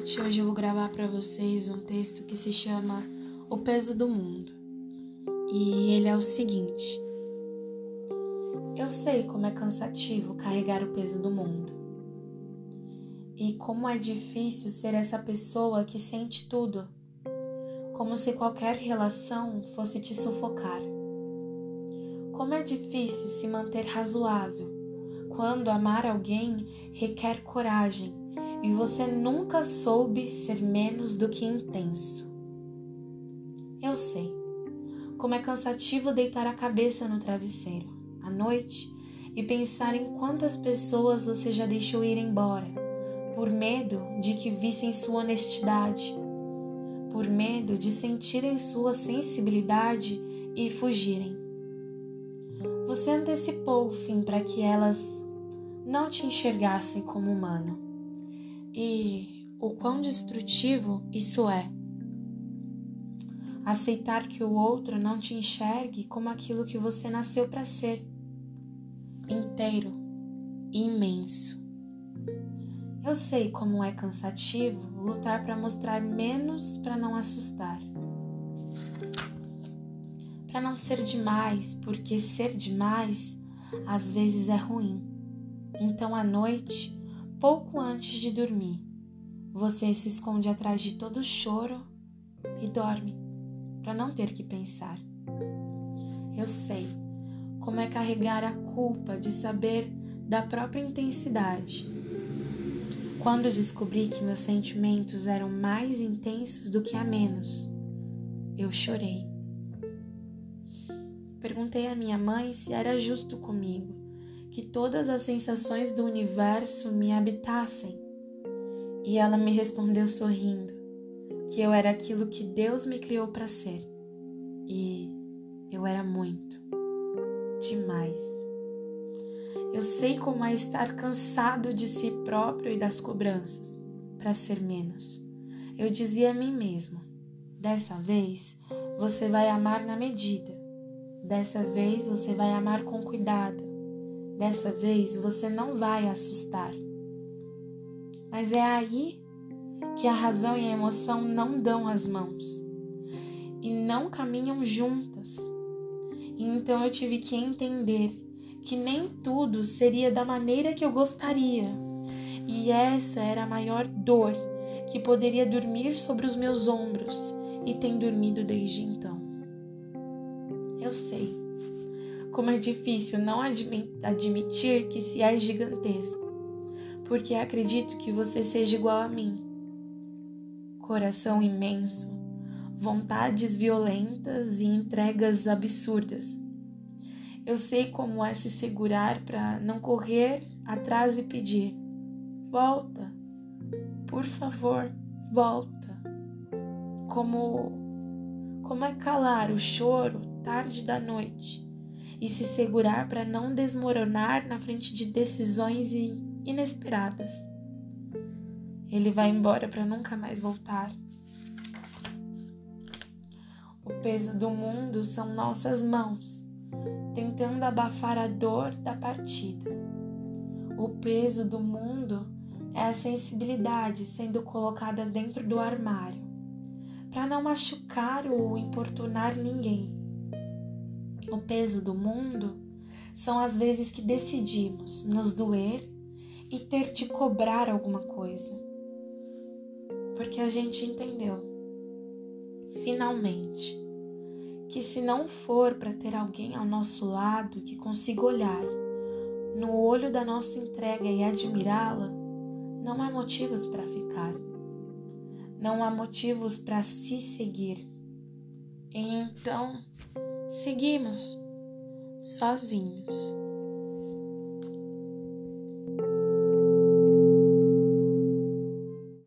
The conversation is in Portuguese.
hoje eu vou gravar para vocês um texto que se chama O Peso do Mundo. E ele é o seguinte: Eu sei como é cansativo carregar o peso do mundo. E como é difícil ser essa pessoa que sente tudo, como se qualquer relação fosse te sufocar. Como é difícil se manter razoável quando amar alguém requer coragem e você nunca soube ser menos do que intenso. Eu sei como é cansativo deitar a cabeça no travesseiro à noite e pensar em quantas pessoas você já deixou ir embora, por medo de que vissem sua honestidade, por medo de sentirem sua sensibilidade e fugirem. Você antecipou o fim para que elas não te enxergassem como humano e o quão destrutivo isso é. Aceitar que o outro não te enxergue como aquilo que você nasceu para ser inteiro e imenso. Eu sei como é cansativo lutar para mostrar menos para não assustar. Para não ser demais, porque ser demais às vezes é ruim. Então à noite pouco antes de dormir. Você se esconde atrás de todo choro e dorme, para não ter que pensar. Eu sei como é carregar a culpa de saber da própria intensidade. Quando descobri que meus sentimentos eram mais intensos do que a menos, eu chorei. Perguntei à minha mãe se era justo comigo que todas as sensações do universo me habitassem. E ela me respondeu sorrindo que eu era aquilo que Deus me criou para ser. E eu era muito, demais. Eu sei como é estar cansado de si próprio e das cobranças, para ser menos. Eu dizia a mim mesmo: dessa vez você vai amar na medida, dessa vez você vai amar com cuidado, Dessa vez você não vai assustar. Mas é aí que a razão e a emoção não dão as mãos e não caminham juntas. E então eu tive que entender que nem tudo seria da maneira que eu gostaria. E essa era a maior dor que poderia dormir sobre os meus ombros e tem dormido desde então. Eu sei como é difícil não admitir que se é gigantesco, porque acredito que você seja igual a mim. Coração imenso, vontades violentas e entregas absurdas. Eu sei como é se segurar para não correr atrás e pedir: volta, por favor, volta. Como como é calar o choro tarde da noite e se segurar para não desmoronar na frente de decisões inesperadas. Ele vai embora para nunca mais voltar. O peso do mundo são nossas mãos, tentando abafar a dor da partida. O peso do mundo é a sensibilidade sendo colocada dentro do armário, para não machucar ou importunar ninguém. O peso do mundo são as vezes que decidimos nos doer e ter de cobrar alguma coisa. Porque a gente entendeu, finalmente, que se não for para ter alguém ao nosso lado que consiga olhar no olho da nossa entrega e admirá-la, não há motivos para ficar. Não há motivos para se seguir. E então, seguimos sozinhos.